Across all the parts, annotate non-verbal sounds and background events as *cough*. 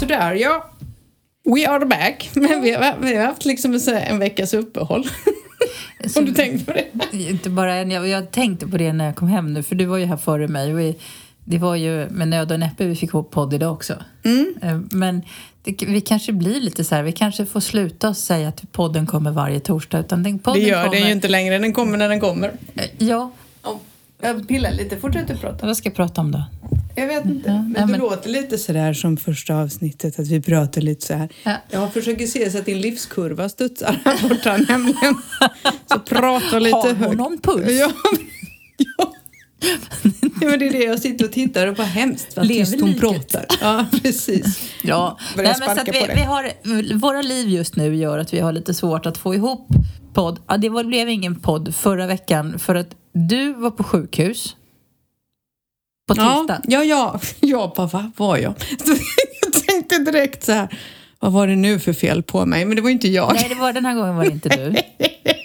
Sådär ja. We are back. *laughs* Men vi har, vi har haft liksom en, veckas uppehåll. *laughs* Så- Om du tänkt på det? Inte bara en, jag, jag tänkte på det när jag kom hem nu, för du var ju här före mig. Och vi, det var ju med nöd och näppe vi fick ihop podd idag också. Mm. Eh, Men det, vi kanske blir lite så här, vi kanske får sluta och säga att podden kommer varje torsdag. Utan den, Det podden gör kommer, den ju inte längre. Den kommer när den kommer. Eh, Ja, Jag pillar lite. Fortsätt du prata. vad ska jag prata om då? Jag vet inte. Ja, men det men- låter lite sådär som första avsnittet, att vi pratar lite så här. Ja. Jag försöker se så att din livskurva studsar här borta nämligen. Så prata lite Har hon högt. någon puls? Ja, *laughs* ja, men det är det jag sitter och tittar och bara hemskt vad tyst hon pratar. Ja, precis. Ja, Nej, men så vi, vi har, våra liv just nu gör att vi har lite svårt att få ihop podd. Ja, det var, blev ingen podd förra veckan för att du var på sjukhus på tisdag. Ja, ja, ja, ja vad va, var jag? *laughs* Jag tänkte direkt så här, vad var det nu för fel på mig? Men det var inte jag. Nej, det var, den här gången var det inte du. *laughs*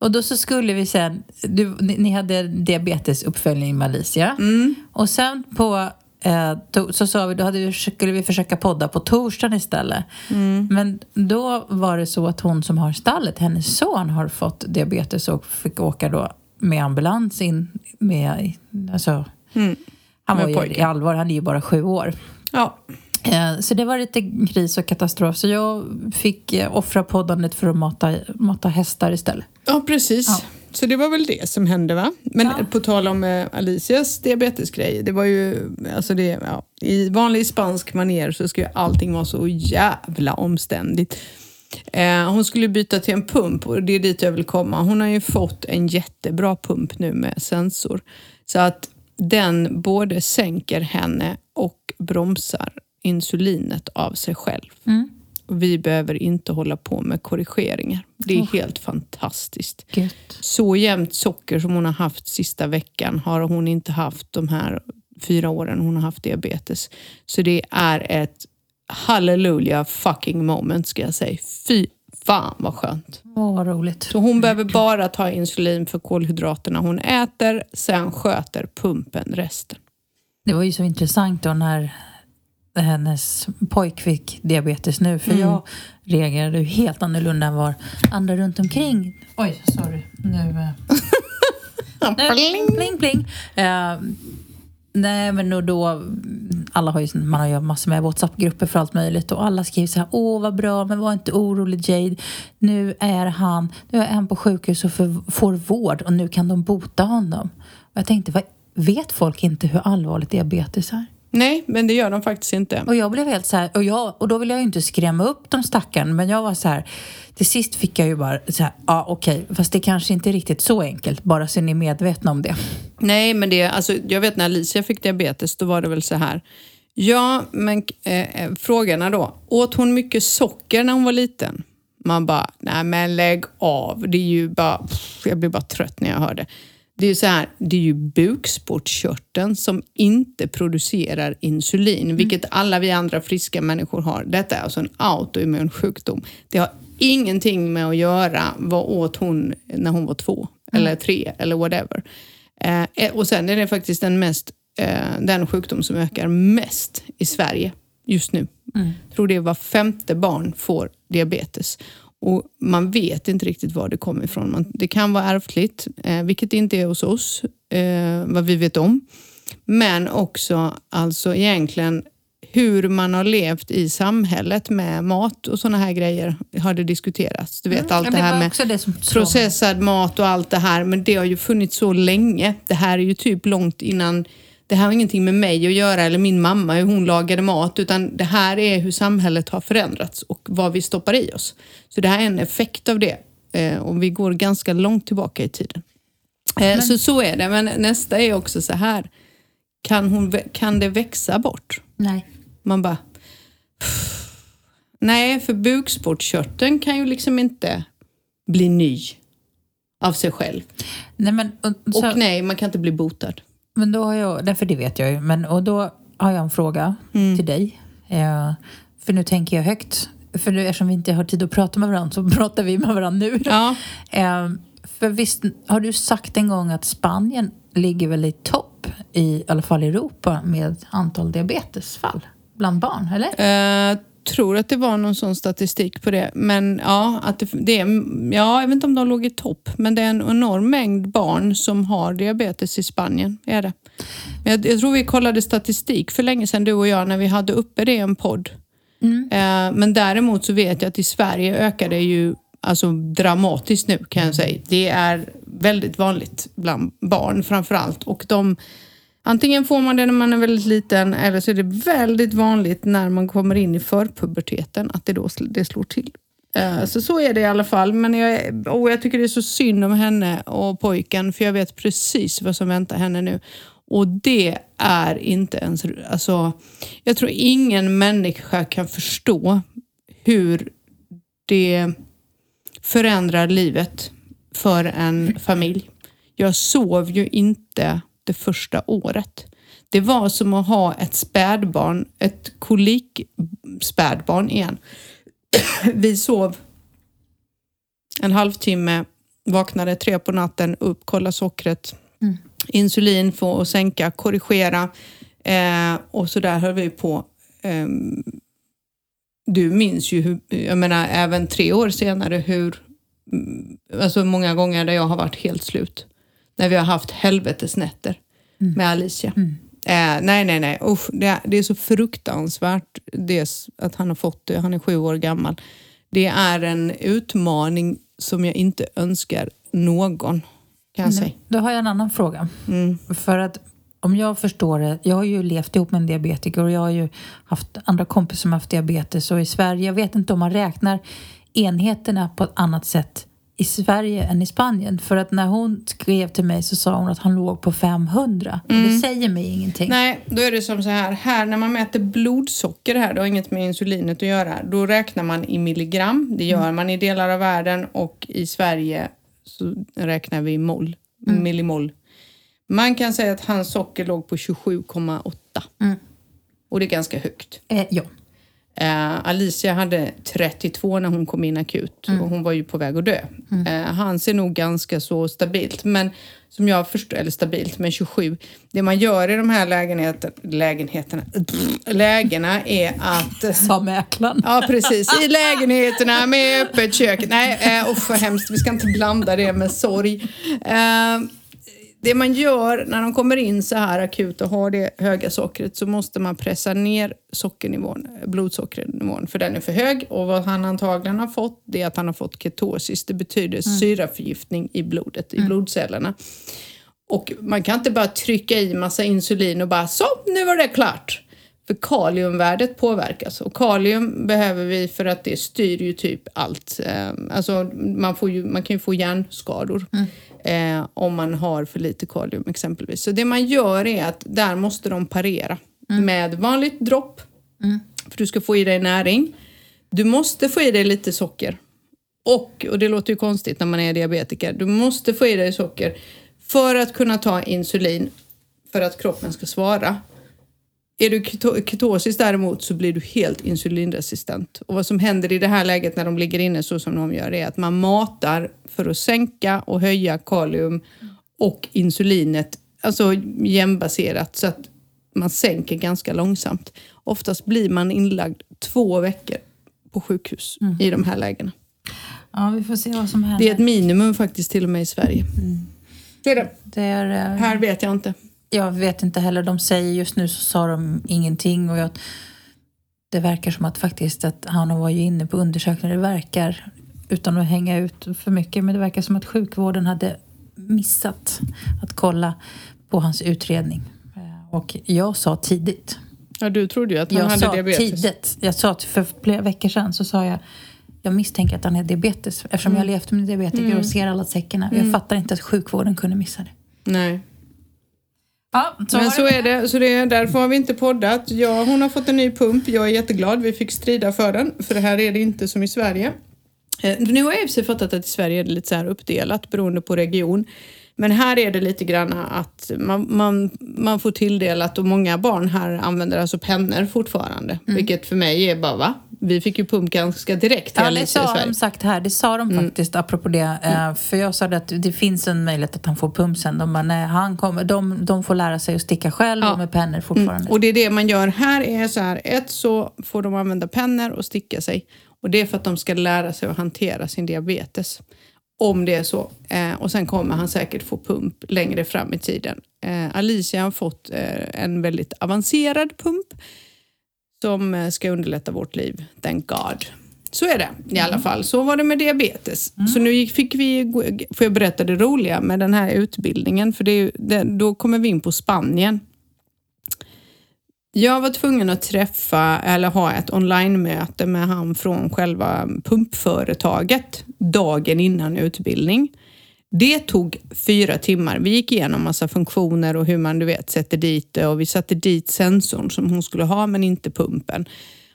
Och då så skulle vi sen, du, ni, hade diabetesuppföljning med Alicia. Mm. Och sen på, eh, to, så sa vi, då hade vi, skulle vi försöka podda på torsdagen istället. Mm. Men då var det så att hon som har stallet, hennes son har fått diabetes och fick åka då med ambulans in med, alltså, Mm. han var ju i allvar, han är ju bara sju år. Ja, Så det var lite kris och katastrof. Så jag fick eh, offra poddandet för att mata, mata hästar istället. ja precis. Ja. Så det var väl det som hände va? Men Ja. på tal om eh, Alicias diabetesgrej, det var ju, alltså det, ja, i vanlig spansk manér så ska ju allting vara så jävla omständigt. Eh, hon skulle byta till en pump och det är dit jag vill komma. Hon har ju fått en jättebra pump nu med sensor. Så att den både sänker henne och bromsar insulinet av sig själv. Mm. Vi behöver inte hålla på med korrigeringar. Det är helt fantastiskt. Gött. Så jämnt socker som hon har haft sista veckan har hon inte haft de här fyra åren hon har haft diabetes. Så det är ett halleluja fucking moment ska jag säga. Fy fan vad skönt. Vad roligt. Så hon behöver bara ta insulin för kolhydraterna hon äter, sen sköter pumpen resten. Det var ju så intressant då när hennes pojk fick diabetes nu. För Mm. jag reagerade ju helt annorlunda än vad andra runt omkring. Oj, sorry. Nu... eh, *laughs* Nej, pling, pling. Eh, nej, men då, då, alla har ju, man har ju massor med WhatsApp-grupper för allt möjligt och alla skriver så här, åh vad bra, men var inte orolig Jade. Nu är han, nu är han på sjukhus och för, får vård och nu kan de bota honom. Och jag tänkte, vad, vet folk inte hur allvarligt diabetes är? Nej, men det gör de faktiskt inte. Och jag blev helt så här, och, jag, och då vill jag ju inte skrämma upp de stackarn, men jag var så här, till sist fick jag ju bara så här, ja okej, fast det kanske inte är riktigt så enkelt, bara så ni är medvetna om det. Nej, men det, alltså, jag vet när Alicia fick diabetes, då var det väl så här. Ja, men eh, eh, frågorna då. Åt hon mycket socker när hon var liten? Man bara, nej men lägg av. Det är ju bara, pff, jag blir bara trött när jag hör det. Det är ju så här, det är ju bukspottkörteln som inte producerar insulin, vilket alla vi andra friska människor har. Detta är alltså en autoimmun sjukdom. Det har ingenting med att göra vad åt hon när hon var två eller tre eller whatever. Eh, och sen är det faktiskt den, mest, eh, den sjukdom som ökar mest i Sverige just nu. Jag tror det är var femte barn får diabetes. Och man vet inte riktigt var det kommer ifrån. Man, det kan vara ärftligt, eh, vilket det inte är hos oss, eh, vad vi vet om. Men också alltså egentligen hur man har levt i samhället med mat och sådana här grejer har det diskuterats. Du vet allt Ja, det här med det processad mat och allt det här, men det har ju funnits så länge. Det här är ju typ långt innan, det här har ingenting med mig att göra eller min mamma, hur hon lagade mat, utan det här är hur samhället har förändrats och vad vi stoppar i oss. Så det här är en effekt av det eh, och vi går ganska långt tillbaka i tiden. Eh, Så så är det, men nästa är också så här, kan, hon, kan det växa bort? Nej. Man bara... Nej, för bukspottkörteln kan ju liksom inte bli ny av sig själv. Nej, men, och, så, Och nej, man kan inte bli botad. Men då har jag, därför det vet jag ju, men och då har jag en fråga Mm. till dig. Eh, för nu tänker jag högt. för nu, eftersom vi inte har tid att prata med varandra så *laughs* pratar vi med varandra nu. Ja. Eh, för visst har du sagt en gång att Spanien ligger väl i topp i, i alla fall i Europa med antal diabetesfall bland barn, eller? Eh, tror att det var någon sån statistik på det. Men ja, att det, det ja, jag vet inte om de låg i topp, men det är en enorm mängd barn som har diabetes i Spanien. Är det. Jag, jag tror vi kollade statistik för länge sedan, du och jag, när vi hade uppe det i en podd. Mm. Eh, men däremot så vet jag att i Sverige ökar det ju alltså dramatiskt nu kan jag säga. Det är väldigt vanligt bland barn framför allt. Och de, antingen får man det när man är väldigt liten eller så är det väldigt vanligt när man kommer in i förpuberteten att det då det slår till. Eh, så så är det i alla fall. Men jag, och jag tycker det är så synd om henne och pojken för jag vet precis vad som väntar henne nu. Och det är inte ens... Alltså, jag tror ingen människa kan förstå hur det förändrar livet för en familj. Jag sov ju inte det första året. Det var som att ha ett spädbarn, ett kolikspädbarn igen. *clears throat* Vi sov en halvtimme, vaknade tre på natten, upp, kolla sockret, insulin för att sänka, korrigera eh, och så där höll vi på. Ehm, du minns ju, hur, jag menar även tre år senare, hur mm, alltså många gånger där jag har varit helt slut. När vi har haft helvetesnätter med Alicia. Eh, nej, nej, nej. Usch, det, är, det är så fruktansvärt det, att han har fått det. Han är sju år gammal. Det är en utmaning som jag inte önskar någon, kan jag säga. Då har jag en annan fråga. Mm. För att om jag förstår det, jag har ju levt ihop med en diabetiker och jag har ju haft andra kompisar som har haft diabetes och i Sverige, jag vet inte om man räknar enheterna på ett annat sätt i Sverige än i Spanien. För att när hon skrev till mig så sa hon att han låg på 500. Och det säger mig ingenting. Nej, då är det som så här. Här när man mäter blodsocker här, det har inget med insulinet att göra. Då räknar man i milligram. Det gör man i delar av världen och i Sverige så räknar vi i moll, millimol. Man kan säga att hans socker låg på 27,8. Och det är ganska högt. Eh, ja. Eh, Alicia hade 32 när hon kom in akut och hon var ju på väg att dö. Eh, hans är nog ganska så stabilt, men som jag förstår, eller stabilt, men 27. Det man gör i de här lägenheter, lägenheterna, lägena är att Sa mäklaren. Ja, precis. I lägenheterna med öppet kök. Nej, eh, usch vad hemskt. Vi ska inte blanda det med sorg. Eh, det man gör när de kommer in så här akut och har det höga sockret så måste man pressa ner sockernivån, blodsockernivån, för den är för hög. Och vad han antagligen har fått det är att han har fått ketosis. Det betyder syraförgiftning i blodet, i blodcellerna. Och man kan inte bara trycka i massa insulin och bara så, nu var det klart. För kaliumvärdet påverkas och kalium behöver vi för att det styr ju typ allt. Eh, Alltså man, får ju, man kan ju få hjärnskador eh, om man har för lite kalium exempelvis. Så det man gör är att där måste de parera med vanligt dropp för du ska få i dig näring. Du måste få i dig lite socker. Och, och det låter ju konstigt när man är diabetiker, du måste få i dig socker för att kunna ta insulin för att kroppen ska svara. Är du keto- ketosis däremot så blir du helt insulinresistent. Och vad som händer i det här läget när de ligger inne så som de gör är att man matar för att sänka och höja kalium och insulinet, alltså jämnbaserat så att man sänker ganska långsamt. Oftast blir man inlagd två veckor på sjukhus i de här lägena. Ja, vi får se vad som händer. Det är ett minimum faktiskt till och med i Sverige. Så är det. Det är, eh, Här vet jag inte. Jag vet inte heller. De säger just nu så sa de ingenting. Och jag, det verkar som att faktiskt att han var ju inne på undersökningar. Det verkar, utan att hänga ut för mycket, men det verkar som att sjukvården hade missat att kolla på hans utredning. Eh, Och jag sa tidigt. Ja, du trodde ju att han Jag hade sa diabetes. tidigt. Jag sa för flera veckor sedan så sa jag jag misstänker att han har diabetes eftersom jag har levt med diabetiker och ser alla tecknen. Jag fattar inte att sjukvården kunde missa det. Nej. Ja, Men så är det. Så det är, därför har vi inte poddat. Ja, hon har fått en ny pump. Jag är jätteglad. Vi fick strida för den. För det här är det inte som i Sverige. Eh, nu har jag i och för sig fattat att i Sverige är det lite så här uppdelat beroende på region. Men här är det lite grann att man, man, man får tilldelat och många barn här använder alltså pennor fortfarande. Mm. Vilket för mig är bara va? Vi fick ju pump ganska direkt Ja, det sa de sagt här. Det sa de faktiskt apropå det. Eh, För jag sa det att det finns en möjlighet att han får pump sen. De, bara, nej, han kommer, de, de får lära sig att sticka själv Ja. och med pennor fortfarande. Och det är det man gör här är så här. Ett så får de använda pennor och sticka sig. Och det är för att de ska lära sig att hantera sin diabetes. Om det är så. Eh, och sen kommer han säkert få pump längre fram i tiden. Eh, Alicia har fått eh, en väldigt avancerad pump som eh, ska underlätta vårt liv. Thank God. Så är det i alla fall. Så var det med diabetes. Så nu fick vi, får jag berätta det roliga med den här utbildningen, för det det, då kommer vi in på Spanien. Jag var tvungen att träffa eller ha ett online-möte med han från själva pumpföretaget dagen innan utbildning. Det tog fyra timmar. Vi gick igenom massa funktioner och hur man du vet sätter dit det och vi satte dit sensorn som hon skulle ha men inte pumpen.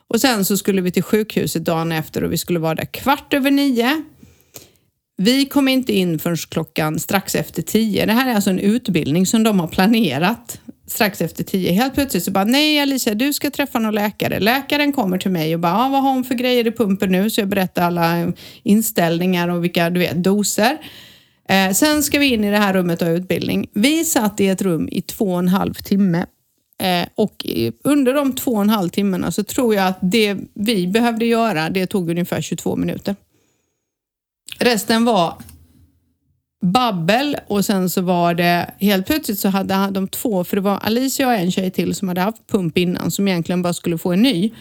Och sen så skulle vi till sjukhuset dagen efter och vi skulle vara där kvart över nio. Vi kom inte in förrän klockan strax efter tio. Det här är alltså en utbildning som de har planerat strax efter tio. Helt plötsligt så bara, nej Alicia, du ska träffa någon läkare. Läkaren kommer till mig och bara, ah, vad har hon för grejer i pumpen nu? Så jag berättar alla inställningar och vilka, du vet, doser. Eh, sen ska vi in i det här rummet och ha utbildning. Vi satt i ett rum i två och en halv timme. Eh, och under de två och en halv timmarna så tror jag att det vi behövde göra, det tog ungefär 22 minuter. Resten var babbel och sen så var det helt plötsligt så hade de två, för det var Alicia och en tjej till som hade haft pump innan som egentligen bara skulle få en ny.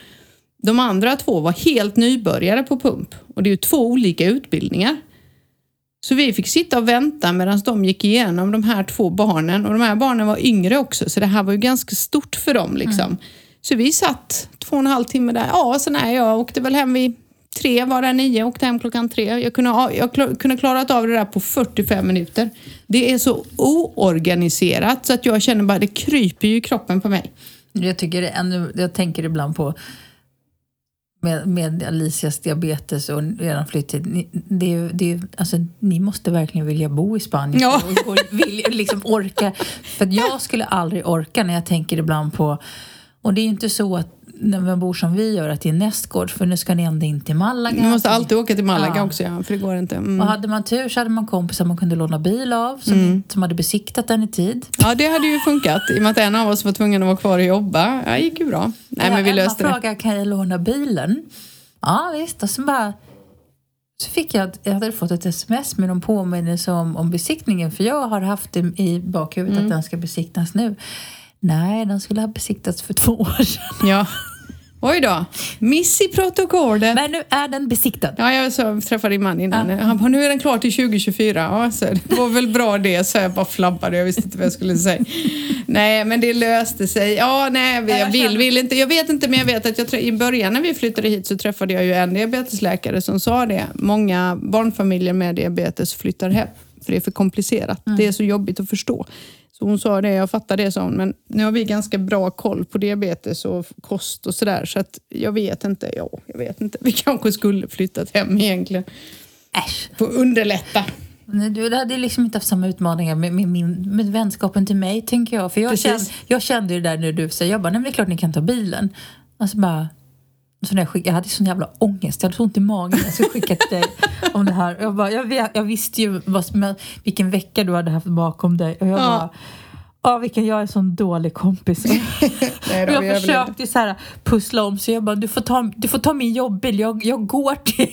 De andra två var helt nybörjare på pump och det är ju två olika utbildningar. Så vi fick sitta och vänta medan de gick igenom de här två barnen och de här barnen var yngre också så det här var ju ganska stort för dem liksom. Så vi satt två och en halv timme där. Ja, så nej, jag åkte väl hem vid tre, var där nio, åkte hem klockan tre. Jag kunde, ha- jag klar- kunde klarat av det där på 45 minuter. Det är så oorganiserat så att jag känner bara det kryper ju i kroppen på mig. Jag, tycker ännu, jag tänker ibland på med, med Alicias diabetes och redan flyttat. Ni, det det alltså, ni måste verkligen vilja bo i Spanien Ja. och, och vilja, liksom orka. För jag skulle aldrig orka när jag tänker ibland på... Och det är ju inte så att när man bor som vi gör att det är nästgårds för nu ska ni ändå in till Malaga. Du måste alltid åka till Malaga Ja. också, ja, för det går inte. Mm. Och hade man tur så hade man kompisar man kunde låna bil av som, som hade besiktat den i tid. Ja, det hade ju funkat i och med att en av oss var tvungen att vara kvar och jobba. Ja, det gick ju bra. Nej, men vi Emma löste det. frågade, kan jag låna bilen? Ja, visst. Och så bara... Så fick jag, jag hade fått ett sms med någon påminnelse om, om besiktningen. För jag har haft det i bakhuvudet Mm. att den ska besiktas nu. Nej, den skulle ha besiktats för två år sedan. Ja. *laughs* Oj då. Miss i protokollet. Men nu är den besiktad. Ja, jag så, träffade din man innan. Han bara, nu är den klar till 2024. Ja, så det var väl bra det, så jag bara flabbade. Jag visste inte vad jag skulle säga. Nej, men det löste sig. Ja, nej, jag vill, vill inte. Jag vet inte, men jag vet att jag, i början när vi flyttade hit så träffade jag ju en diabetesläkare som sa det. Många barnfamiljer med diabetes flyttar hem, för det är för komplicerat. Det är så jobbigt att förstå. Så hon sa det, jag fattar det, hon. Men nu har vi ganska bra koll på diabetes och kost och sådär. Så att jag vet inte. Ja, jag vet inte. Vi kanske skulle flyttat hem egentligen. Äsch. För att underlätta. Du hade liksom inte haft samma utmaningar med, med, min, med vänskapen till mig, tänker jag. För jag, Precis. kände, jag kände ju det där när du sa, jag bara, nej men det är klart ni kan ta bilen. Alltså bara, så när jag, skick, jag hade sån jävla ångest, jag hade så ont i magen när jag skulle skicka till dig om det här. Jag, bara, jag, vet, jag visste ju vad, vilken vecka du hade haft bakom dig. Och jag Ja. bara, Ja, vilken jag är en sån dålig kompis. *laughs* Nej, då, jag försökte så här pussla om så jag bara, du får ta, du får ta min jobbbil, jag, jag går till *laughs*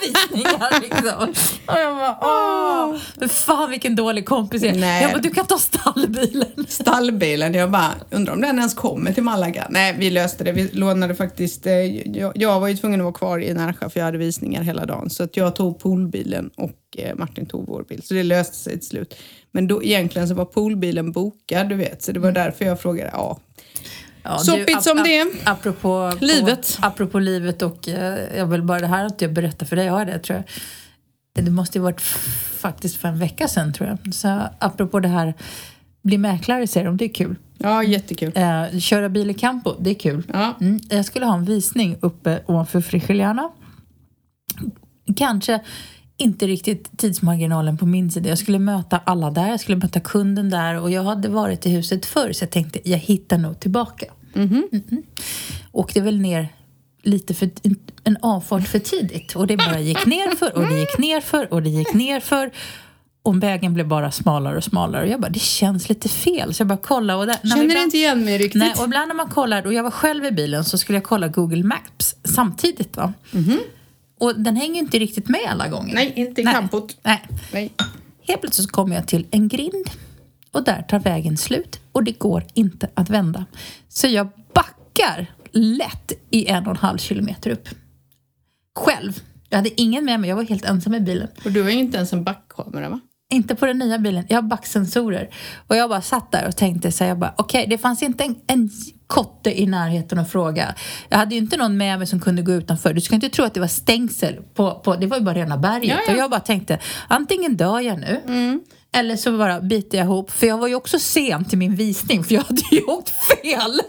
visningar liksom. Och jag bara, åh, men fan vilken dålig kompis jag är. Nej. Jag bara, du kan ta stallbilen. *laughs* Stallbilen, jag bara undrar om den ens kommer till Malaga. Nej, vi löste det. Vi lånade faktiskt, eh, jag, jag var ju tvungen att vara kvar i Närsjö för jag hade visningar hela dagen. Så att jag tog poolbilen och eh, Martin tog vår bil. Så det löste sig till slut. Men då egentligen så var poolbilen bokad, du vet. Så det var därför jag frågade, ja. Ja, Soppigt som det är. Apropå Livet. På, apropå livet och eh, jag vill bara det här att jag berättar för dig, jag har det tror jag. Det måste ju varit faktiskt för en vecka sedan tror jag. Så apropå det här, bli mäklare säger de, det är kul. Ja, jättekul. Eh, köra bil i campo, det är kul. Ja. Mm, jag skulle ha en visning uppe ovanför Frischeliana. Kanske inte riktigt tidsmarginalen på min sida. Jag skulle möta alla där, jag skulle möta kunden där och jag hade varit i huset förr så jag tänkte jag hittar nog tillbaka. Mhm. Mm-hmm. Åkte väl ner lite för en avfart för tidigt och det bara gick ner för och det gick ner för och det gick ner för och vägen blev bara smalare och smalare och jag bara, det känns lite fel. Så jag bara kollade och där, Känner ibland- inte igen mig riktigt. Nej, och ibland när man kollar, och jag var själv i bilen, så skulle jag kolla Google Maps samtidigt. Va? Och den hänger inte riktigt med alla gånger. Nej, inte i Nej. campot. Nej. Nej. Helt plötsligt så kommer jag till en grind och där tar vägen slut och det går inte att vända. Så jag backar lätt i en och en halv kilometer upp. Själv. Jag hade ingen med mig, jag var helt ensam i bilen. Och du har ju inte ens en backkamera va? Inte på den nya bilen. Jag har backsensorer. Och jag bara satt där och tänkte så här, jag bara, okej, det fanns inte en, en kotte i närheten att fråga. Jag hade ju inte någon med mig som kunde gå utanför. Du ska inte tro att det var stängsel på, på det var ju bara rena berget. Ja, ja. Och jag bara tänkte, antingen dör jag nu eller så bara biter jag ihop. För jag var ju också sen till min visning för jag hade ju *laughs* åkt fel.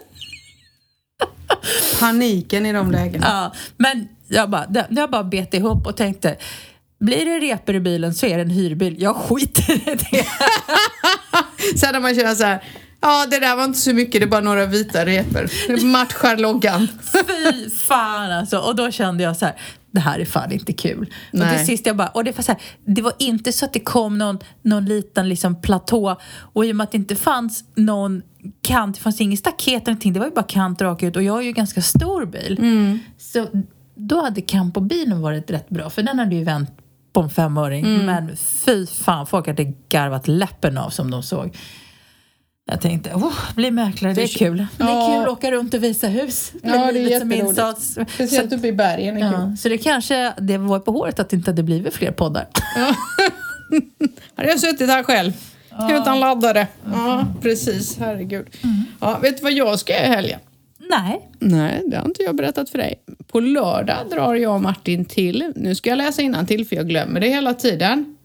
Paniken i de lägena. Ja, men jag bara, jag bara bet ihop och tänkte, blir det repor i bilen så är det en hyrbil. Jag skiter i det. *laughs* Sen när man känner så här, ja det där var inte så mycket, det är bara några vita repor. Det matchar loggan. *laughs* Fy fan alltså. Och då kände jag så här, det här är fan inte kul. Och Nej. till sist jag bara, och det var så här, det var inte så att det kom någon, någon liten liksom platå och i och med att det inte fanns någon kant, det fanns ingen staket eller någonting, det var ju bara kant rakt ut och jag är ju ganska stor bil. Så då hade campobilen varit rätt bra för den hade ju vänt på en femöring. Men fy fan, folk hade garvat läppen av som de såg. Jag tänkte, oh, bli mäklare, det är kul. Det är Ja. kul att åka runt och visa hus. Ja, det är jätteroligt. insats. Speciellt Så, uppe i bergen är kul. ja, så det kanske det var på håret att det inte hade blivit fler poddar. Hade jag suttit här själv. Utan laddare. Ja, precis. Herregud. Ja, vet du vad jag ska göra i helgen? Nej. Nej, det har inte jag berättat för dig. På lördag drar jag och Martin till, nu ska jag läsa till för jag glömmer det hela tiden.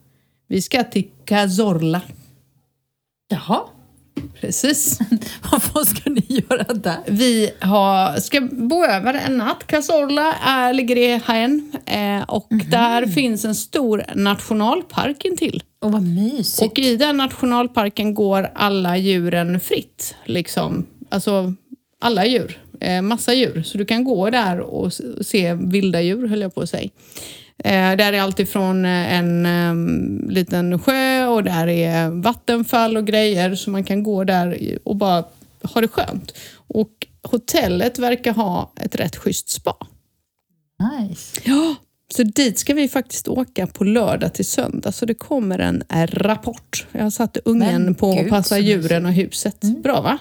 Vi ska till Cazorla. Jaha. Precis. *laughs* Vad ska ni göra där? Vi har, ska bo över en natt. Cazorla är, ligger i Jaén eh, och där finns en stor nationalpark intill. Åh, vad mysigt. Och i den nationalparken går alla djuren fritt. Liksom. Alltså alla djur. Eh, massa djur. Så du kan gå där och se vilda djur, höll jag på att säga. Eh, där är alltifrån eh, en em, liten sjö och där är vattenfall och grejer. Så man kan gå där och bara ha det skönt. Och hotellet verkar ha ett rätt schysst spa. Nice. Ja, så dit ska vi faktiskt åka på lördag till söndag. Så det kommer en eh, rapport. Jag har satt ungen Men på att passa djuren och huset. Bra va?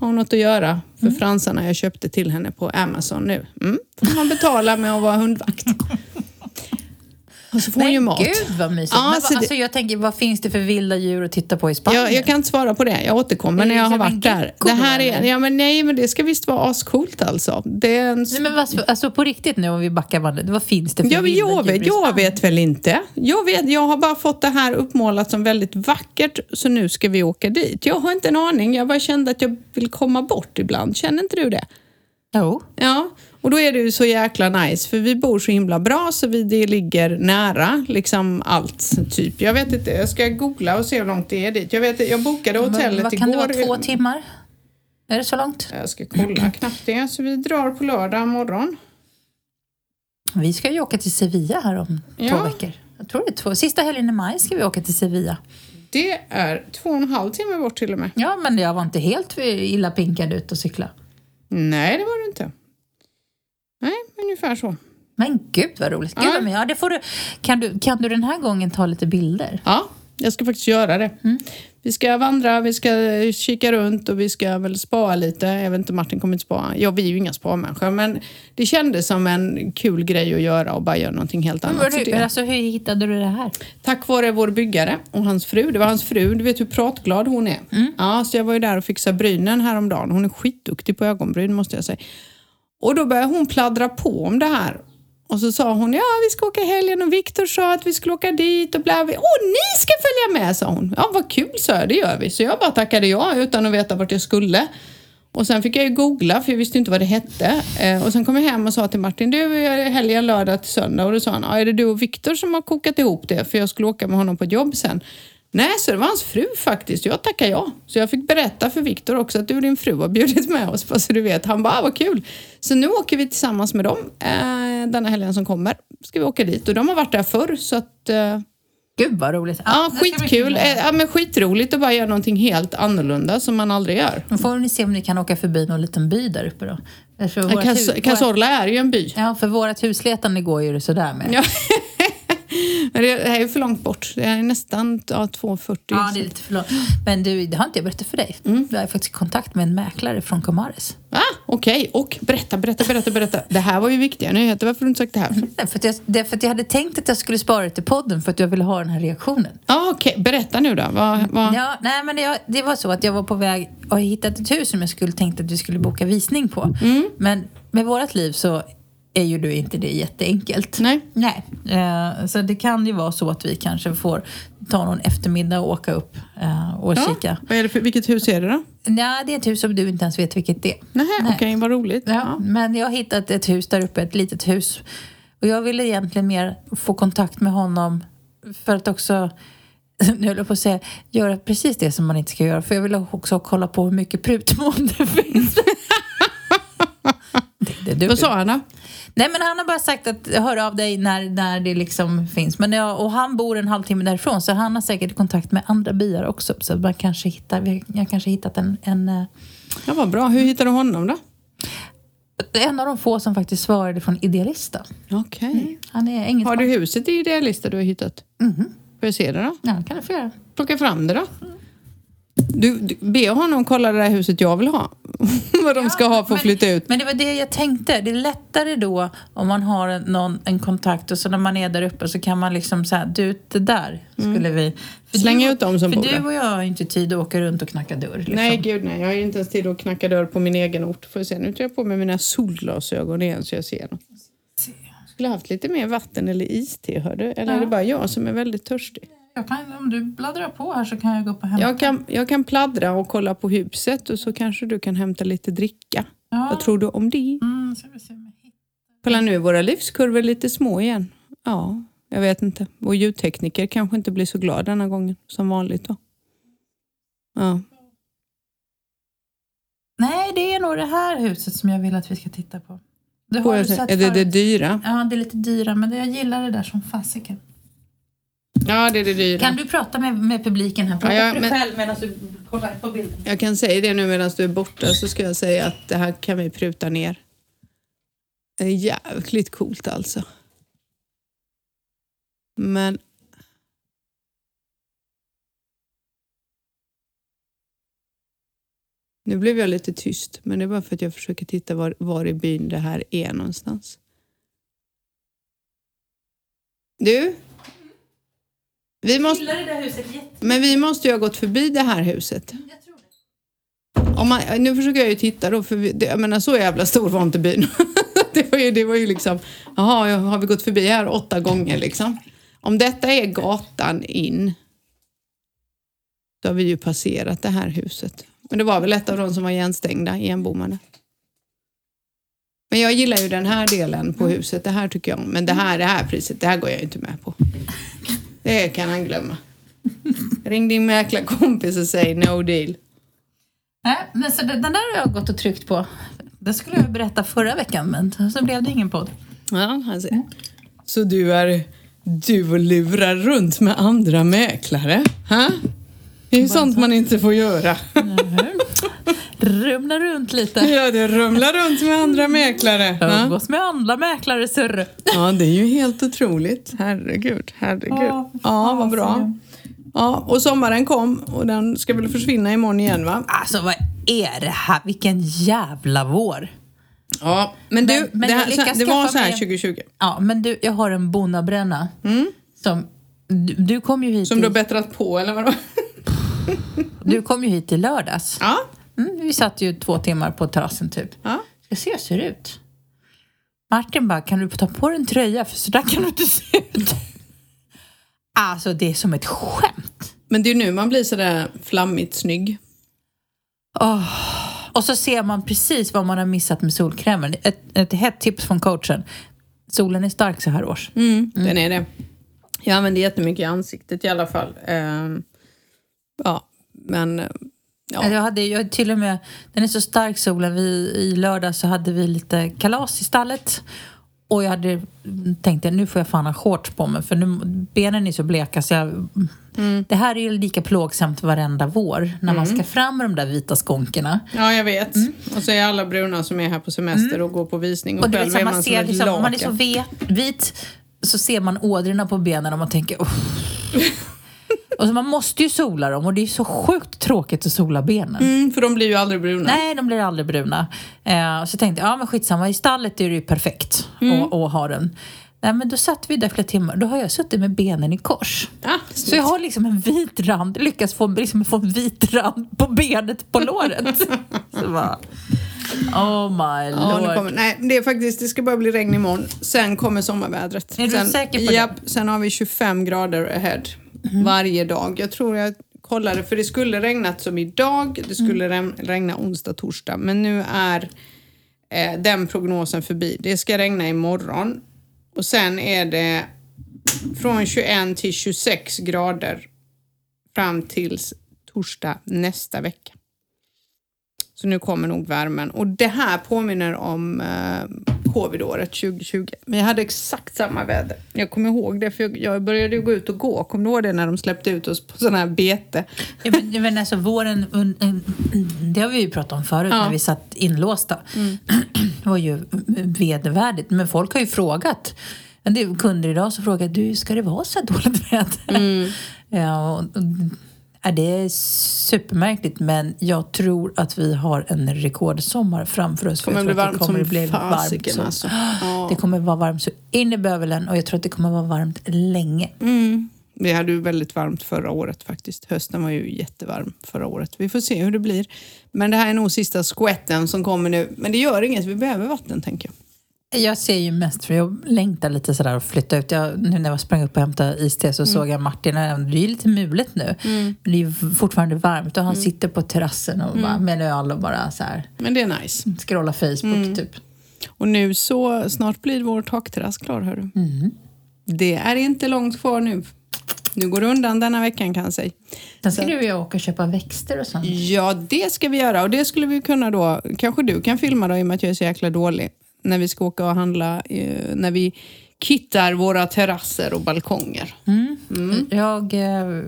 Har hon något att göra för Mm. fransarna jag köpte till henne på Amazon nu. Mm. Får man betala med att vara hundvakt. *laughs* Och så får hon ju mat. gud vad mysigt. Ja, Men vad, det- alltså, jag tänker, vad finns det för vilda djur att titta på i Spanien? Jag, jag kan inte svara på det. Jag återkommer Är när jag har liksom en varit där. Det här är, ja, men nej, men det ska visst vara ascoolt alltså. Det är en Nej, men vad, alltså på riktigt nu om vi backar bandet, vad finns det för Ja, vilda jag, djur vet, i jag Spanien? vet väl inte. Jag, vet, jag har bara fått det här uppmålat som väldigt vackert, så nu ska vi åka dit. Jag har inte en aning, jag bara kände att jag vill komma bort ibland. Känner inte du det? Jo. Ja, och då är det ju så jäkla nice, för vi bor så himla bra så vi, det ligger nära liksom allt, typ. Jag vet inte, jag ska googla och se hur långt det är dit. Jag, vet, jag bokade hotellet Vad kan igår. det vara, två timmar? Är det så långt? Jag ska kolla knappt det, så vi drar på lördag morgon. Vi ska ju åka till Sevilla här om Ja. två veckor. Jag tror det är två. Sista helgen i maj ska vi åka till Sevilla. Det är två och en halv timme bort till och med. Ja, men jag var inte helt illa pinkad ut och cykla. Nej, det var det inte. Ungefär så. Men gud vad roligt. Gud Ja. mysigt. ja, det får du. Kan, du, kan du den här gången ta lite bilder? Ja, jag ska faktiskt göra det. Vi ska vandra, vi ska kika runt och vi ska väl spara lite. Jag vet inte, Martin kommer inte spara. Ja, vi är ju inga sparmänniskor, men det kändes som en kul grej att göra och bara göra någonting helt annat. Men hur, alltså, hur hittade du det här? Tack vare vår byggare och hans fru. Det var hans fru, du vet hur pratglad hon är. Ja, så jag var ju där och fixade brynen häromdagen. Hon är skitduktig på ögonbryn måste jag säga. Och då började hon pladdra på om det här. Och så sa hon, ja vi ska åka i helgen och Viktor sa att vi skulle åka dit och bla. Åh, ni ska följa med, sa hon. Ja, vad kul, sa jag, det gör vi. Så jag bara tackade ja utan att veta vart jag skulle. Och sen fick jag ju googla för jag visste inte vad det hette. Eh, och sen kom jag hem och sa till Martin, du är helgen lördag till söndag. Och då sa han, ja, är det du och Viktor som har kokat ihop det? För jag skulle åka med honom på ett jobb sen. Nej, så det var hans fru faktiskt. Jag tackar ja. Så jag fick berätta för Viktor också att du och din fru har bjudit med oss, bara så du vet. Han bara, ah, vad kul. Så nu åker vi tillsammans med dem eh, denna helgen som kommer. Ska vi åka dit och de har varit där förr så att eh, Gud vad roligt. Ja, bli skitkul. kul. Eh, Ja, men skitroligt att bara göra någonting helt annorlunda som man aldrig gör. Då får ni se om ni kan åka förbi någon liten by där uppe då. Vårat- Kasorla är ju en by. Ja, för vårat husletande går ju det sådär med. Ja. *laughs* Men det här är ju för långt bort. Det är nästan ja, 2,40. Ja, det är lite för långt. Men du, det har inte jag berättat för dig. Mm. Jag är faktiskt i kontakt med en mäklare från Comares. Ah, Okej, och berätta, berätta, berätta, berätta. Det här var ju viktiga nyheter. Varför har du inte sagt det här? Nej, För att jag, det är för att jag hade tänkt att jag skulle spara det till podden för att jag ville ha den här reaktionen. Ja, okej. Berätta nu då. Vad, vad... Ja, nej, men det, det var så att jag var på väg och hittat ett hus som jag skulle tänkt att vi skulle boka visning på. Mm. Men med vårt liv så är ju du inte det jätteenkelt. Nej. Nej. Eh, så det kan ju vara så att vi kanske får ta någon eftermiddag och åka upp eh, och Ja. kika. Vad är det för, vilket hus är det då? Nej, det är ett hus som du inte ens vet vilket det är. Nej, Nej. okej, vad roligt. Ja, men jag har hittat ett hus där uppe, ett litet hus. Och jag ville egentligen mer få kontakt med honom för att också, *laughs* nu höll jag på att säga, göra precis det som man inte ska göra. För jag ville också kolla på hur mycket prutmån det *laughs* finns. *laughs* det, det. Vad sa han då? Nej men han har bara sagt att hör av dig när, när det liksom finns. Men jag, och han bor en halvtimme därifrån så han har säkert kontakt med andra byar också. Så man kanske hittar, jag kanske hittat en, en, eh, Ja, vad bra. Hur hittade du honom då? en av de få som faktiskt svarade från Idealista. Okej. Han är inget Har du huset i Idealista du har hittat? Mhm. Får jag se det då? Ja, kan du få göra. Plocka fram det då. Du, du, be honom kolla det där huset jag vill ha. *laughs* Vad de ska ha för att flytta ut. Men det var det jag tänkte. Det är lättare då om man har en, någon, en kontakt och så när man är där uppe så kan man liksom säga du det där skulle vi... För Mm. Släng du, ut dem som För bor du där. och jag har inte tid att åka runt och knacka dörr. Liksom. Nej, gud nej. Jag har inte ens tid att knacka dörr på min egen ort. Får se. Nu tar jag på mig mina solglasögon igen så jag ser något. Skulle haft lite mer vatten eller iste, hör du? Eller är det bara jag som är väldigt törstig? Jag kan, om du bladdrar på här så kan jag gå upp och hämta. Jag kan, jag kan pladdra och kolla på huset och så kanske du kan hämta lite dricka. Ja. Vad tror du om det? Mm, så vi se Kolla nu är våra livskurvor lite små igen. Ja, jag vet inte. Vår ljudtekniker kanske inte blir så glad denna gången som vanligt då. Ja. Nej, det är nog det här huset som jag vill att vi ska titta på. Det har du se- sett är det det dyra? Ja, det är lite dyra, men jag gillar det där som fasiken. Ja, det är det dyra. Kan du prata med, med publiken här? Prata Ja, ja, för dig men- själv medan du kollar på bilden. Jag kan säga det nu medan du är borta så ska jag säga att det här kan vi pruta ner. Det är jävligt coolt alltså. Men... Nu blev jag lite tyst, men det är bara för att jag försöker titta var, var i byn det här är någonstans. Du? Vi måste, gillar det där huset jättemycket. men vi måste ju ha gått förbi det här huset. Jag tror det. Om man, nu försöker jag ju titta då, för vi, det, jag menar så jävla stor var inte byn. *laughs* det, var ju, det var ju liksom, jaha, ja, har vi gått förbi här åtta gånger liksom. Om detta är gatan in, så har vi ju passerat det här huset. Men det var väl ett av de som var igenstängda, igenbommade. Men jag gillar ju den här delen på huset, det här tycker jag om. Men det här, det här priset, det här går jag ju inte med på. Det kan han glömma. Ring din mäklarkompis och säg no deal. Nej, men så den där har jag gått och tryckt på. Det skulle jag berätta förra veckan, men så blev det ingen podd. Ja, han ser. Så du är du och lurar runt med andra mäklare? Ha? Det är ju sånt man inte får göra. Rumla runt lite. Ja, det rumlar runt med andra mäklare. Umgås med andra mäklare, surr. Ja, det är ju helt otroligt. Herregud, herregud. Ja, Ja, vad bra. fasen. Ja, och sommaren kom och den ska väl försvinna imorgon igen va? Alltså vad är det här? Vilken jävla vår. Ja, men du, Men- men det, här, det var så här mig- 2020. Ja, men du, jag har en bonabränna. Som, du, du kom ju hit Som du har bättrat på eller vadå? Du kom ju hit i lördags. Ja, Mm, vi satt ju två timmar på terrassen typ. ja. Ska se hur det ut. Martin bara, kan du ta på dig en tröja för så där kan du inte se ut. Alltså det är som ett skämt. Men det är ju nu man blir sådär flammigt snygg. Åh. Och så ser man precis vad man har missat med solkrämen. Ett, ett hett tips från coachen. Solen är stark så här års. Mm, Den är det. Jag använder jättemycket i ansiktet i alla fall. Ehm, ja, men... eh, Ja. Jag hade, jag till och med, den är så stark solen. Vi, I lördag så hade vi lite kalas i stallet. Och jag hade tänkt att nu får jag fan ha shorts på mig för nu, benen är så bleka så jag... Det här är ju lika plågsamt varenda vår när man ska fram med de där vita skonkerna. ja, jag vet. Och så är alla bruna som är här på semester och går på visning. Och, Och själv är man, man som ser ett liksom, om man är så vet, vit så ser man ådrorna på benen och man tänker "Uff." *laughs* Och så man måste ju sola dem och det är så sjukt tråkigt att sola benen. Mm, för de blir ju aldrig bruna. Nej, de blir aldrig bruna. Eh, så tänkte jag, ja men skitsamma, i stallet är det ju perfekt Mm. att, att ha den. Nej men då satt vi där flera timmar, då har jag suttit med benen i kors. Ah, Så jag har liksom en vit rand, lyckas få, liksom få en vit rand på benet på låret. *laughs* så bara, oh my Ja, lord. kommer, nej, det är faktiskt, det ska bara bli regn imorgon. Sen kommer sommarvädret. Är du sen, säker på det? japp, Sen har vi 25 grader ahead varje dag. Jag tror jag kollade, för det skulle regnat som idag. Det skulle rem- regna onsdag, torsdag. Men nu är eh, den prognosen förbi. Det ska regna imorgon. Och sen är det från 21 till 26 grader fram tills torsdag nästa vecka. Så nu kommer nog värmen. Och det här påminner om eh, covid-året 2020. Men jag hade exakt samma väder. Jag kommer ihåg det för jag, började ju gå ut och gå. Kommer du ihåg det när de släppte ut oss på sån här bete? Ja, men, men alltså våren, det har vi ju pratat om förut Ja. Mm. när vi satt inlåsta. *clears throat* Det var ju vedervärdigt. Men folk har ju frågat. En del kunder idag så frågar du, ska det vara så här dåligt väder? Mm. *laughs* ja, och, det är supermärkligt men jag tror att vi har en rekordsommar framför oss. kommer bli varmt det kommer som bli fasiken, så- alltså. *gasps* Ja. Det kommer vara varmt så in i bövelen och jag tror att det kommer vara varmt länge. Mm. Vi hade ju väldigt varmt förra året faktiskt. Hösten var ju jättevarm förra året. Vi får se hur det blir. Men det här är nog sista skvätten som kommer nu. Men det gör inget, vi behöver vatten tänker jag. Jag ser ju mest, för jag längtar lite sådär att flytta ut. Jag, nu när jag sprang upp och hämtade iste så såg jag Martin, och det är ju lite mulet nu. Men det är ju fortfarande varmt och han sitter på terrassen och bara, med en öl och bara så här Men det är nice. scrollar Facebook typ. Och nu så snart blir vår takterrass klar hörru. Det är inte långt kvar nu. Nu går det undan denna veckan kan jag säga. Sen ska du och jag åka och köpa växter och sånt. Ja, det ska vi göra och det skulle vi kunna då, kanske du kan filma då i och med att jag är så jäkla dålig. När vi ska åka och handla, eh, när vi kittar våra terrasser och balkonger. Jag, eh,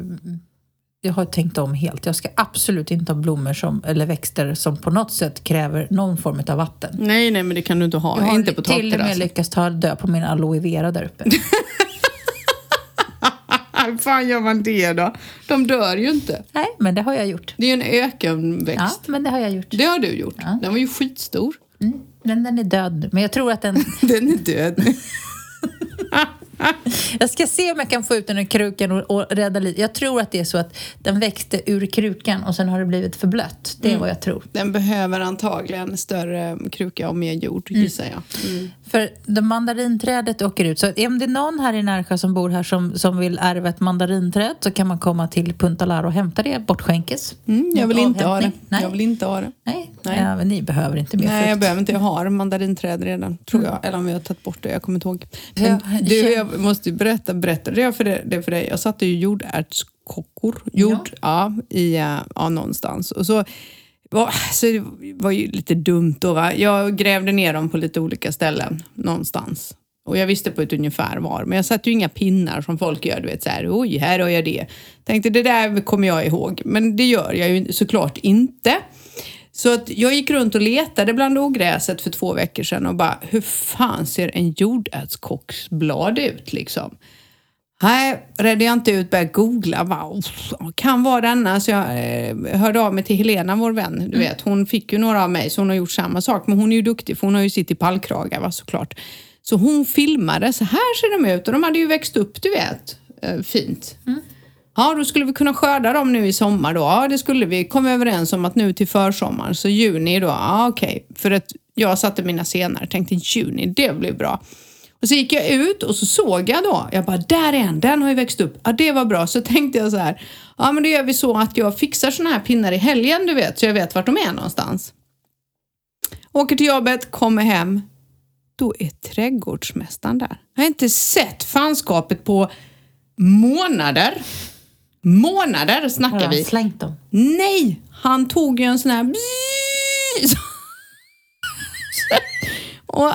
jag har tänkt om helt. Jag ska absolut inte ha blommor som, eller växter som på något sätt kräver någon form av vatten. Nej, nej, men det kan du inte ha. Jag har inte på till och med lyckats ta död på min aloe vera där uppe. *laughs* Hur fan gör man det då? De dör ju inte. Nej, men det har jag gjort. Det är ju en ökenväxt. Ja, men det har jag gjort. Det har du gjort. Den var ju skitstor. Mm. Men den är död nu. Men jag tror att den... *laughs* Den är död nu. *laughs* Jag ska se om jag kan få ut den ur krukan och, och rädda lite. Jag tror att det är så att den växte ur krukan och sen har det blivit för blött. Det är vad jag tror. Den behöver antagligen större kruka och mer jord, Mm. gissar jag. Mm. För det mandarinträdet åker ut. Så om det är någon här i Närsjö som bor här som, som vill ärva ett mandarinträd så kan man komma till Punta Lara och hämta det bortskänkes. Mm, jag vill inte ha det. Nej, Jag vill inte ha det. Nej. Nej. Ja, men ni behöver inte mer Nej, jag frukt. behöver inte. Jag har mandarinträd redan, tror jag. Eller om vi har tagit bort det, jag kommer inte ihåg. Ja, Men du, jag måste ju berätta, berätta det för, det, det för dig. Jag satte ju jordärtskockor, jord, ja. i, eh, ja, någonstans. Och så, var, så det var ju lite dumt då. Va? Jag grävde ner dem på lite olika ställen någonstans. Och jag visste på ett ungefär var. Men jag satte ju inga pinnar som folk gör. Du vet så här, oj, här har jag det. Tänkte det där kommer jag ihåg. Men det gör jag ju såklart inte. Så att jag gick runt och letade bland ogräset för två veckor sedan och bara, hur fan ser en jordärtskocksblad ut liksom? Nej, redde jag inte ut, började googla. Wow, kan vara denna. Så jag eh, hörde av mig till Helena, vår vän. Du vet, hon fick ju några av mig, så hon har gjort samma sak. Men hon är ju duktig, för hon har ju sitt i pallkragar va, såklart. Så hon filmade, så här ser de ut. Och de hade ju växt upp, du vet, eh, fint. Ja, då skulle vi kunna skörda dem nu i sommar då. Ja, det skulle vi. Kom överens om att nu till försommar, så juni då. Ja, okej. För att jag satte mina senare, tänkte juni, det blir bra. Och så gick jag ut och så såg jag då, jag bara, där är en, den har ju växt upp. Ja, det var bra. Så tänkte jag så här, ja men då gör vi så att jag fixar såna här pinnar i helgen, du vet, så jag vet vart de är någonstans. Åker till jobbet, kommer hem. Då är trädgårdsmästaren där. Jag har inte sett fanskapet på månader. Månader Har snackar han vi. slängt dem? Nej, han tog ju en sån här... *laughs* Och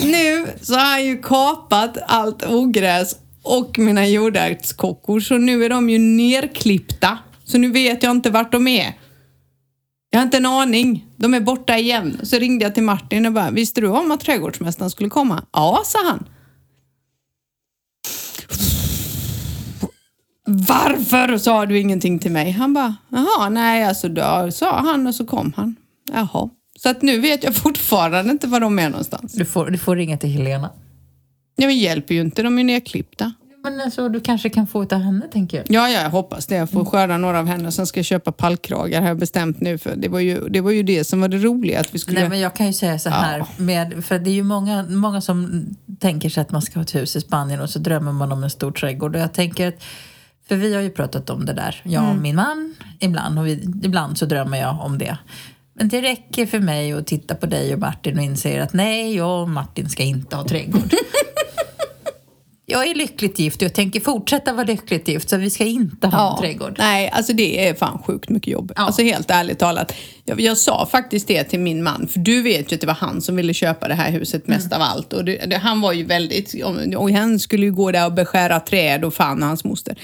nu så har han ju kapat allt ogräs och mina jordärtskockor så nu är de ju nerklippta. Så nu vet jag inte vart de är. Jag har inte en aning. De är borta igen. Så ringde jag till Martin och bara, visste du om att trädgårdsmästaren skulle komma? Ja, sa han. Varför sa du ingenting till mig? Han bara, jaha, nej, alltså då sa han och så kom han. Jaha. Så att nu vet jag fortfarande inte var de är någonstans. Du får, du får ringa till Helena. Ja, men hjälper ju inte, de är ju nerklippta. Men alltså, du kanske kan få av henne, tänker jag. Ja, ja, jag hoppas det. Jag får skörda några av henne. Sen ska jag köpa pallkragar har jag bestämt nu. För det var ju det, var ju det som var det roliga. Att vi skulle... Nej, men jag kan ju säga så här, med, för det är ju många, många som tänker sig att man ska ha ett hus i Spanien och så drömmer man om en stor trädgård. Och jag tänker att, för vi har ju pratat om det där, jag och min man, ibland, och vi, ibland så drömmer jag om det. Men det räcker för mig att titta på dig och Martin och inse att nej, jag och Martin ska inte ha trädgård. *laughs* jag är lyckligt gift och jag tänker fortsätta vara lyckligt gift så vi ska inte ha en trädgård. Nej, alltså det är fan sjukt mycket jobb. Ja. Alltså helt ärligt talat. Jag, jag sa faktiskt det till min man, för du vet ju att det var han som ville köpa det här huset mest Mm. av allt. Och det, det, han var ju väldigt, och han skulle ju gå där och beskära träd och fan och hans moster.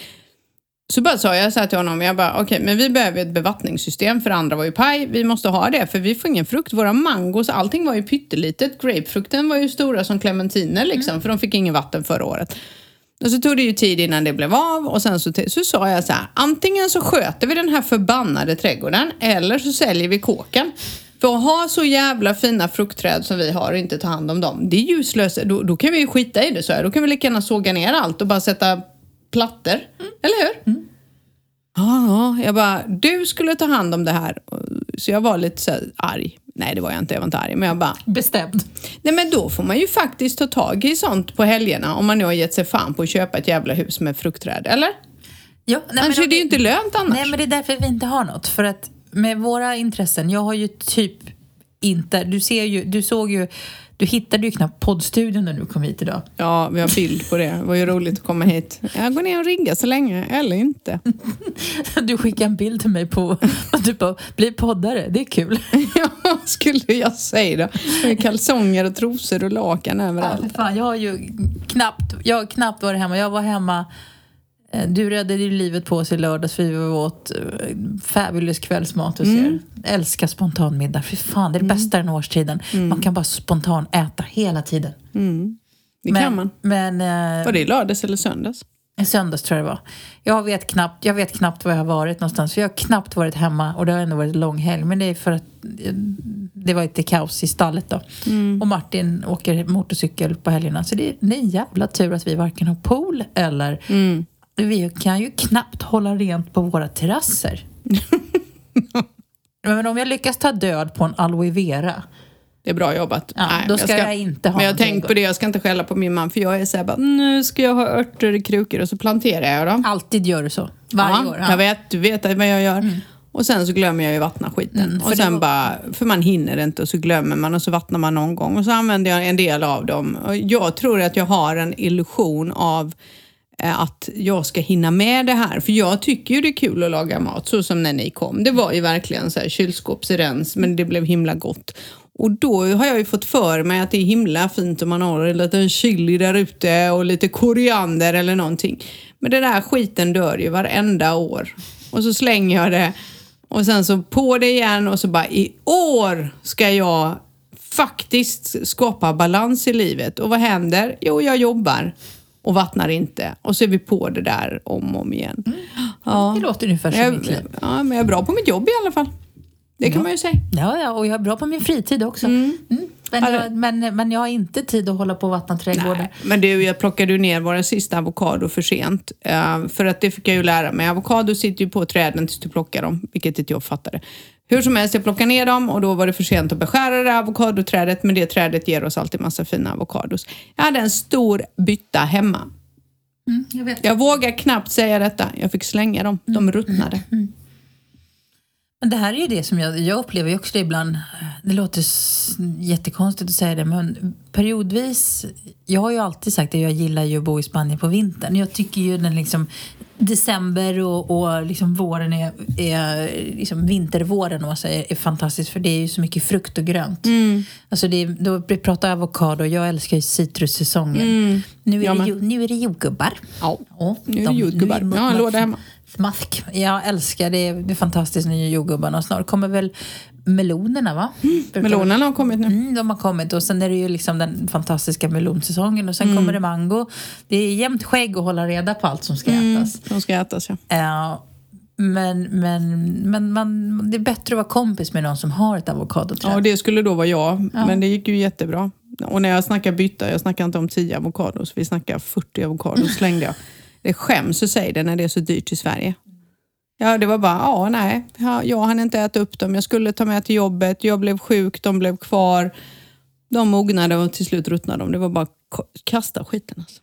Så bara sa jag så här till honom, jag bara okej, men vi behöver ett bevattningssystem för andra var ju paj, vi måste ha det för vi får ingen frukt. Våra mangos, allting var ju pyttelitet. Grapefrukten var ju stora som clementiner liksom, för de fick ingen vatten förra året. Och så tog det ju tid innan det blev av och sen så, så sa jag så här, antingen så sköter vi den här förbannade trädgården eller så säljer vi kåken. För att ha så jävla fina fruktträd som vi har och inte ta hand om dem, det är ju slöseri. Då, då kan vi ju skita i det så här. Då kan vi lika gärna såga ner allt och bara sätta plattor. Eller hur? Ja, ja, jag bara, du skulle ta hand om det här. Så jag var lite så här arg. Nej, det var jag inte. Jag var inte arg. Men jag bara, Bestämd. Nej men då får man ju faktiskt ta tag i sånt på helgerna om man nu har gett sig fan på att köpa ett jävla hus med fruktträd, eller? Ja, nej, Annars men är det ju inte lönt annars. Nej, men det är därför vi inte har något. För att med våra intressen, jag har ju typ inte, du ser ju, du såg ju, du hittade ju knappt poddstudion när du kom hit idag. Ja, vi har bild på det. Det var ju roligt att komma hit. Jag går ner och riggar så länge, eller inte. *laughs* Du skickade en bild till mig på att du bara, bli poddare, det är kul. *laughs* Ja, skulle jag säga då? Med kalsonger och trosor och lakan Ja, överallt. för fan, jag har ju knappt, jag har knappt varit hemma. Jag var hemma, du räddade ju livet på oss i lördags för vi åt uh, fabulous kvällsmat hos er. Älskar spontanmiddag, fy fan det är det bästa den årstiden. Man kan bara spontan äta hela tiden. Det kan man. Men eh, Var det i lördags eller söndags? i söndags tror jag det var. Jag vet, knappt, jag vet knappt var jag har varit någonstans. För jag har knappt varit hemma och det har ändå varit lång helg. Men det är för att eh, det var lite kaos i stallet då. Och Martin åker motorcykel på helgerna. Så det är, en jävla tur att vi varken har pool eller... Vi kan ju knappt hålla rent på våra terrasser. *laughs* Men om jag lyckas ta död på en aloe vera. Det är bra jobbat. Ja, då ska jag inte ha Men jag har någon tänkt trädgård. på det, jag ska inte skälla på min man för jag är såhär bara, nu ska jag ha örter i krukor och så planterar jag dem. Alltid gör du så. Varje ja, år. Ja. Jag vet, du vet vad jag gör. Och sen så glömmer jag ju vattna skiten. Mm, och sen var- bara, för man hinner inte och så glömmer man och så vattnar man någon gång. Och så använder jag en del av dem. Och jag tror att jag har en illusion av Eh, att jag ska hinna med det här. För jag tycker ju det är kul att laga mat, så som när ni kom. Det var ju verkligen så här kylskåpsrens, men det blev himla gott. Och då har jag ju fått för mig att det är himla fint om man har en liten chili där ute och lite koriander eller någonting. Men den där skiten dör ju varenda år. Och så slänger jag det och sen så på det igen och så bara i år ska jag faktiskt skapa balans i livet. Och vad händer? Jo, jag jobbar och vattnar inte. Och så är vi på det där om och om igen. Ja. Det låter ungefär som Jag, mitt liv. ja, men jag är bra på mitt jobb i alla fall. Det kan man ju säga. Ja, ja, och jag är bra på min fritid också. Mm. Men, Alltså- jag, men, men jag har inte tid att hålla på och vattna trädgårdar. Men du, jag plockade ju ner vår sista avokado för sent. Eh, för att det fick jag ju lära mig. Avokado sitter ju på träden tills du plockar dem, vilket inte jag fattade. Hur som helst, jag plockade ner dem och då var det för sent att beskära det avokadoträdet, men det trädet ger oss alltid massa fina avokados. Jag hade en stor bytta hemma. Mm, jag. Jag vågar knappt säga detta. Jag fick slänga dem. De ruttnade. Men det här är ju det som jag, jag upplever också det ibland. Det låter jättekonstigt att säga det, men periodvis... Jag har ju alltid sagt att jag gillar ju att bo i Spanien på vintern. Jag tycker ju den liksom... December och, och liksom våren är, är liksom vintervåren om man säger, är fantastiskt för det är ju så mycket frukt och grönt. Alltså det är, då, vi pratar avokado, jag älskar ju citrussäsongen. Nu, är Jag det, ju- nu är det jordgubbar. Ja, Ja, nu är det de- jordgubbar. Jag har en låda hemma. Smask. Jag älskar det. Det är fantastiskt med jordgubbarna. Snart kommer väl melonerna, va? Brukar- Melonerna har kommit nu. Mm, de har kommit. Och sen är det ju liksom den fantastiska melonsäsongen. Och sen Mm. kommer det mango. Det är jämnt skägg att hålla reda på allt som ska Mm. ätas. De ska ätas, ja. Eh, men men, men man, det är bättre att vara kompis med någon som har ett avokadoträd. Ja, det skulle då vara jag, men det gick ju jättebra. Och när jag snackar byta, jag snackar inte om 10 avokados, vi snackar 40 avokados *laughs* slängde jag. Det skäms att säga det när det är så dyrt i Sverige. Ja, det var bara, ja, nej, ja, jag hann inte äta upp dem. Jag skulle ta med till jobbet, jag blev sjuk, de blev kvar. De mognade och till slut ruttnade de. Det var bara kasta skiten. Alltså.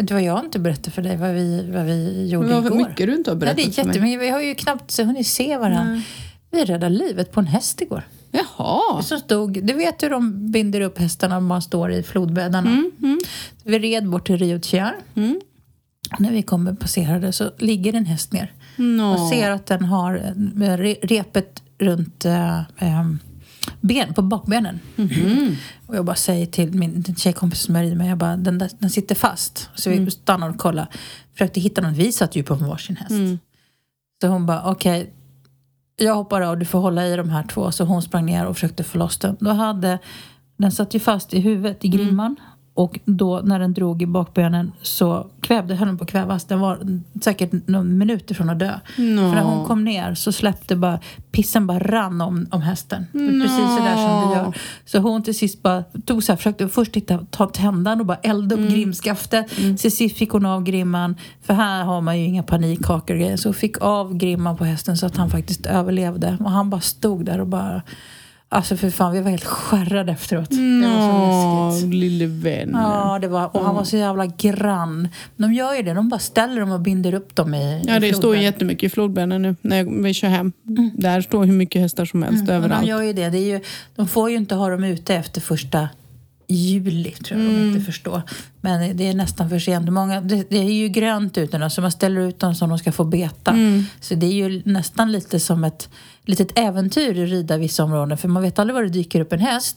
Du vad jag inte berättade för dig vad vi, vad vi gjorde Det var igår? mycket du inte har berättat det är för mig. jättemycket. Vi har ju knappt hunnit se varandra. Vi räddade livet på en häst igår. Jaha. Som stod, du vet hur de binder upp hästarna om man står i flodbäddarna. Vi red bort till Rio Chiar. Mm. När vi kommer passerade så ligger en häst ner. Nå. Och ser att den har eh, re, repet runt eh, eh, ben, på bakbenen. Mhm. Och jag bara säger till min tjejkompis som är i mig, jag bara, den, där, den sitter fast. Så vi Mm. stannar och kollar. Försökte hitta någon, vi satt ju på varsin häst. Mm. Så hon bara, okej, jag hoppar av, du får hålla i de här två. Så hon sprang ner och försökte få loss den. Då hade, den satt ju fast i huvudet, i grimman. Och då när den drog i bakbenen så kvävde, höll den på att kvävas. Den var säkert några minuter från att dö. Nå. För när hon kom ner så släppte bara, pissen bara rann om, om hästen. Precis så där som det gör. Så hon till sist bara tog så här, försökte först hitta, ta tändan och bara elda upp grimskaftet. Till sist fick hon av grimman. För här har man ju inga panikhakar och grejer. Så hon fick av grimman på hästen så att han faktiskt överlevde. Och han bara stod där och bara... Alltså för fan, vi var helt skärrade efteråt. Det var så läskigt. Lille vän. Ja, det var, och han var så jävla grann. De gör ju det, de bara ställer dem och binder upp dem i Ja, i det står floden. jättemycket i flodbädden nu när vi kör hem. Där står hur mycket hästar som helst Men överallt. de gör ju det. det är ju, de får ju inte ha dem ute efter första juli, tror jag de inte förstår. Men det är nästan för sent. Många, det, det är ju grönt ute nu, så man ställer ut dem som de ska få beta. Så det är ju nästan lite som ett litet äventyr att rida vissa områden. För man vet aldrig var det dyker upp en häst.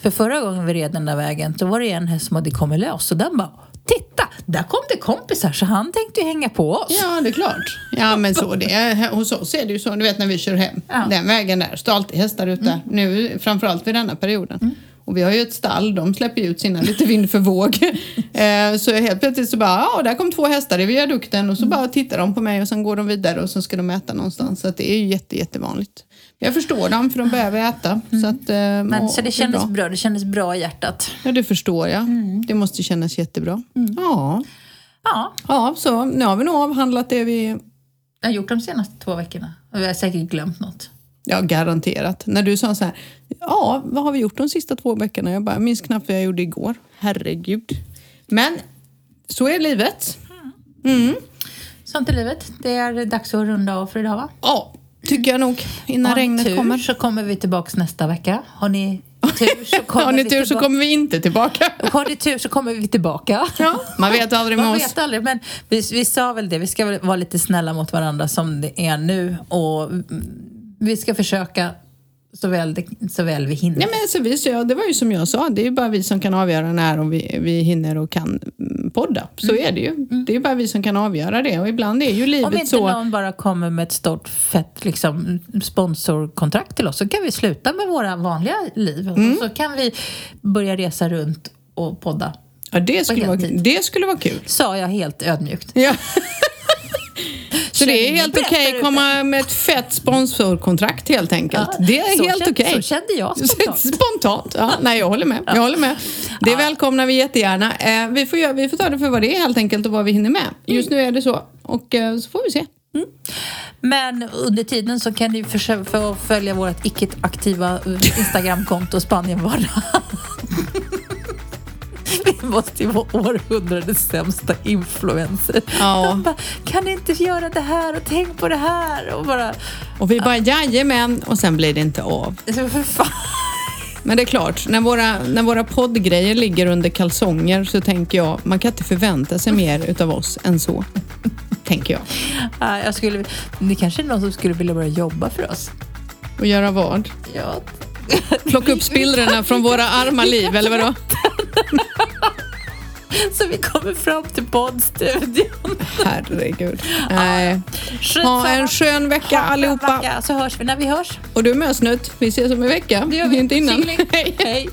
För förra gången vi red den där vägen, så var det en häst som hade kommit lös. Och den bara, titta, där kom det kompisar. Så han tänkte ju hänga på oss. Ja, det är klart. Ja, men så det är, hos oss är det ju så, du vet när vi kör hem. Ja. Den vägen där står alltid hästar ute. Nu, framförallt vid denna perioden. Och vi har ju ett stall, de släpper ut sina lite vind för våg. *laughs* eh, så helt plötsligt så bara, ja, där kom två hästar i viadukten och så bara tittar de på mig och sen går de vidare och så ska de äta någonstans. Så att det är ju jätte, jättevanligt. Jag förstår dem för de behöver äta. Så, att, eh, Men, och- så det kändes bra. bra. Det kändes bra i hjärtat. Ja, det förstår jag. Det måste kännas jättebra. Ja. Ja, ja, så nu har vi nog avhandlat det vi jag har gjort de senaste två veckorna. Och jag har säkert glömt något. Ja, garanterat. När du sa så här, ja, vad har vi gjort de sista två veckorna? Jag bara, minns knappt vad jag gjorde igår. Herregud. Men så är livet. Sånt är livet. Det är dags att runda av för idag va? Ja, tycker jag nog. Innan Har regnet tur kommer. så kommer vi tillbaks nästa vecka. Har ni tur så *laughs* kommer Har ni vi tur så tillbaka. kommer vi inte tillbaka. *laughs* Har ni tur så kommer vi tillbaka. Ja, man vet aldrig med Man oss. vet aldrig, men vi, vi sa väl det. Vi ska vara lite snälla mot varandra som det är nu. Och mm, vi ska försöka så väl, det, så väl vi hinner. Nej, men så vi, så, det var ju som jag sa, det är ju bara vi som kan avgöra när och vi, vi hinner och kan mm, podda. Så är det ju. Det är bara vi som kan avgöra det och ibland är ju Om livet inte så. någon bara kommer med ett stort fett liksom, sponsorkontrakt till oss så kan vi sluta med våra vanliga liv. Mm. Och så kan vi börja resa runt och podda. Ja, det skulle, vara, det skulle vara kul. Sa jag helt ödmjukt. Ja. *laughs* Så det är helt okej bättre att komma med ett fett sponsorkontrakt helt enkelt. Ja, det är helt okej. så kände jag *laughs* spontant. Spontant. Ja, nej, jag håller med. Jag håller med. Det välkomnar vi jättegärna. Eh, vi, får, vi får ta det för vad det är helt enkelt och vad vi hinner med. Just nu är det så. Och eh, så får vi se. Men under tiden så kan ni försöka följa vårt icke-aktiva eh, Instagramkonto Spanienvardag. *laughs* Vi måste ju vara århundradets sämsta influencer. Ja. Bara, kan ni inte göra det här och tänk på det här? Och bara, Och vi bara jajamän och sen blir det inte av. *laughs* för fan. Men det är klart, när våra, när våra poddgrejer ligger under kalsonger så tänker jag, man kan inte förvänta sig mer utav oss än så. *laughs* Tänker jag. Ja, Jag skulle, det kanske är någon som skulle vilja börja jobba för oss. Och göra vad? Ja. Plocka upp spillrorna från våra arma liv, eller vadå? Så vi kommer fram till poddstudion. Herregud. Nej. Ha en skön vecka allihopa. vecka, Så hörs vi när vi hörs. Och du med Snut, vi ses om en vecka. Det gör vi. Inte innan. *laughs* Hej.